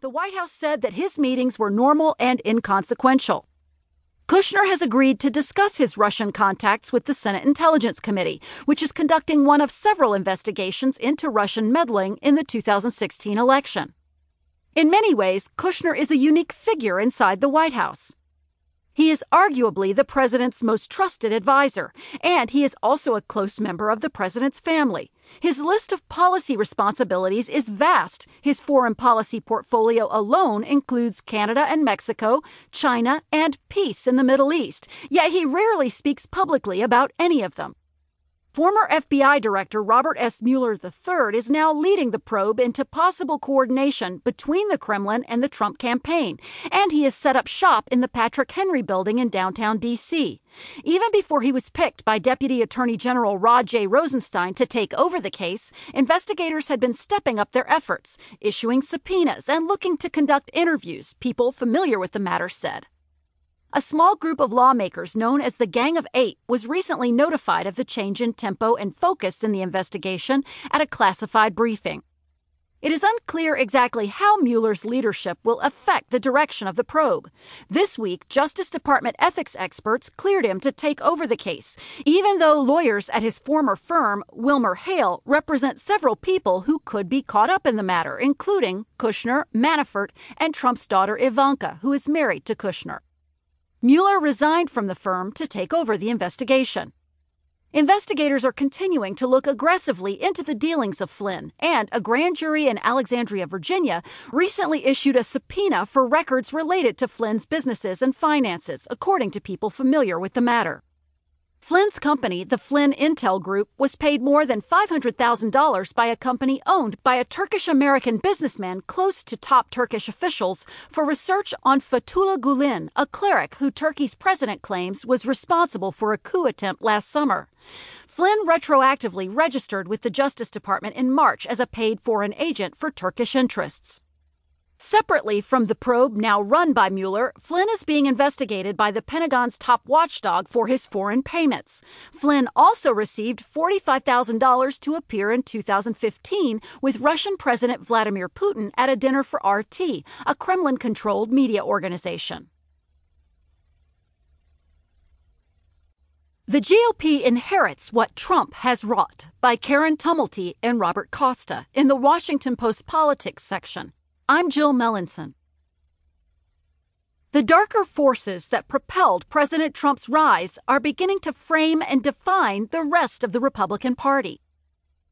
the White House said that his meetings were normal and inconsequential. Kushner has agreed to discuss his Russian contacts with the Senate Intelligence Committee, which is conducting one of several investigations into Russian meddling in the 2016 election. In many ways, Kushner is a unique figure inside the White House. He is arguably the president's most trusted advisor, and he is also a close member of the president's family. His list of policy responsibilities is vast. His foreign policy portfolio alone includes Canada and Mexico, China, and peace in the Middle East, yet he rarely speaks publicly about any of them. Former FBI Director Robert S. Mueller III is now leading the probe into possible coordination between the Kremlin and the Trump campaign, and he has set up shop in the Patrick Henry building in downtown D.C. Even before he was picked by Deputy Attorney General Rod J. Rosenstein to take over the case, investigators had been stepping up their efforts, issuing subpoenas and looking to conduct interviews, people familiar with the matter said. A small group of lawmakers known as the Gang of Eight was recently notified of the change in tempo and focus in the investigation at a classified briefing. It is unclear exactly how Mueller's leadership will affect the direction of the probe. This week, Justice Department ethics experts cleared him to take over the case, even though lawyers at his former firm, Wilmer Hale, represent several people who could be caught up in the matter, including Kushner, Manafort, and Trump's daughter Ivanka, who is married to Kushner. Mueller resigned from the firm to take over the investigation. Investigators are continuing to look aggressively into the dealings of Flynn, and a grand jury in Alexandria, Virginia, recently issued a subpoena for records related to Flynn's businesses and finances, according to people familiar with the matter. Flynn's company, the Flynn Intel Group, was paid more than $500,000 by a company owned by a Turkish American businessman close to top Turkish officials for research on Fethullah Gulen, a cleric who Turkey's president claims was responsible for a coup attempt last summer. Flynn retroactively registered with the Justice Department in March as a paid foreign agent for Turkish interests. Separately from the probe now run by Mueller, Flynn is being investigated by the Pentagon's top watchdog for his foreign payments. Flynn also received $45,000 to appear in 2015 with Russian President Vladimir Putin at a dinner for RT, a Kremlin controlled media organization. The GOP inherits what Trump has wrought by Karen Tumulty and Robert Costa in the Washington Post Politics section. I'm Jill Mellinson. The darker forces that propelled President Trump's rise are beginning to frame and define the rest of the Republican Party.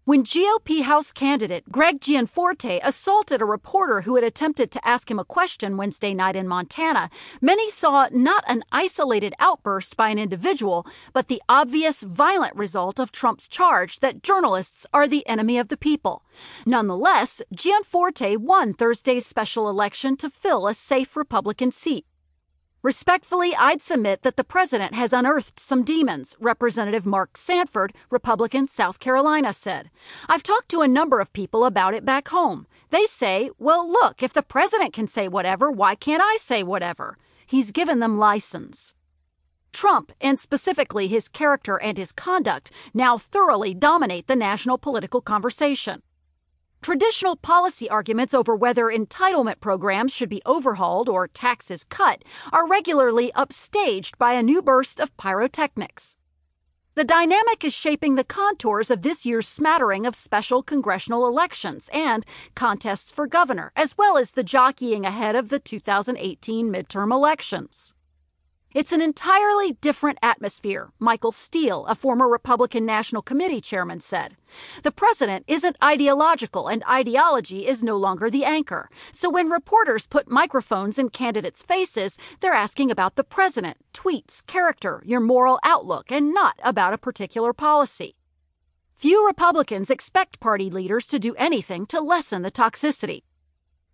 When GOP House candidate Greg Gianforte assaulted a reporter who had attempted to ask him a question Wednesday night in Montana, many saw not an isolated outburst by an individual, but the obvious violent result of Trump's charge that journalists are the enemy of the people. Nonetheless, Gianforte won Thursday's special election to fill a safe Republican seat. Respectfully, I'd submit that the president has unearthed some demons, Representative Mark Sanford, Republican, South Carolina, said. I've talked to a number of people about it back home. They say, well, look, if the president can say whatever, why can't I say whatever? He's given them license. Trump, and specifically his character and his conduct, now thoroughly dominate the national political conversation. Traditional policy arguments over whether entitlement programs should be overhauled or taxes cut are regularly upstaged by a new burst of pyrotechnics. The dynamic is shaping the contours of this year's smattering of special congressional elections and contests for governor, as well as the jockeying ahead of the 2018 midterm elections. It's an entirely different atmosphere, Michael Steele, a former Republican National Committee chairman, said. The president isn't ideological and ideology is no longer the anchor. So when reporters put microphones in candidates' faces, they're asking about the president, tweets, character, your moral outlook, and not about a particular policy. Few Republicans expect party leaders to do anything to lessen the toxicity.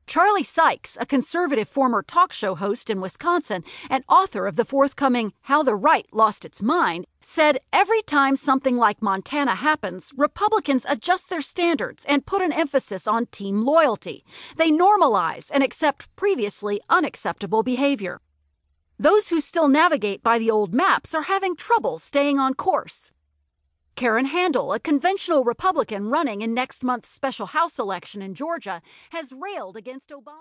Charlie Sykes, a conservative former talk show host in Wisconsin and author of the forthcoming How the Right Lost Its Mind, said every time something like Montana happens, Republicans adjust their standards and put an emphasis on team loyalty. They normalize and accept previously unacceptable behavior. Those who still navigate by the old maps are having trouble staying on course. Karen Handel, a conventional Republican running in next month's special House election in Georgia, has railed against Obama.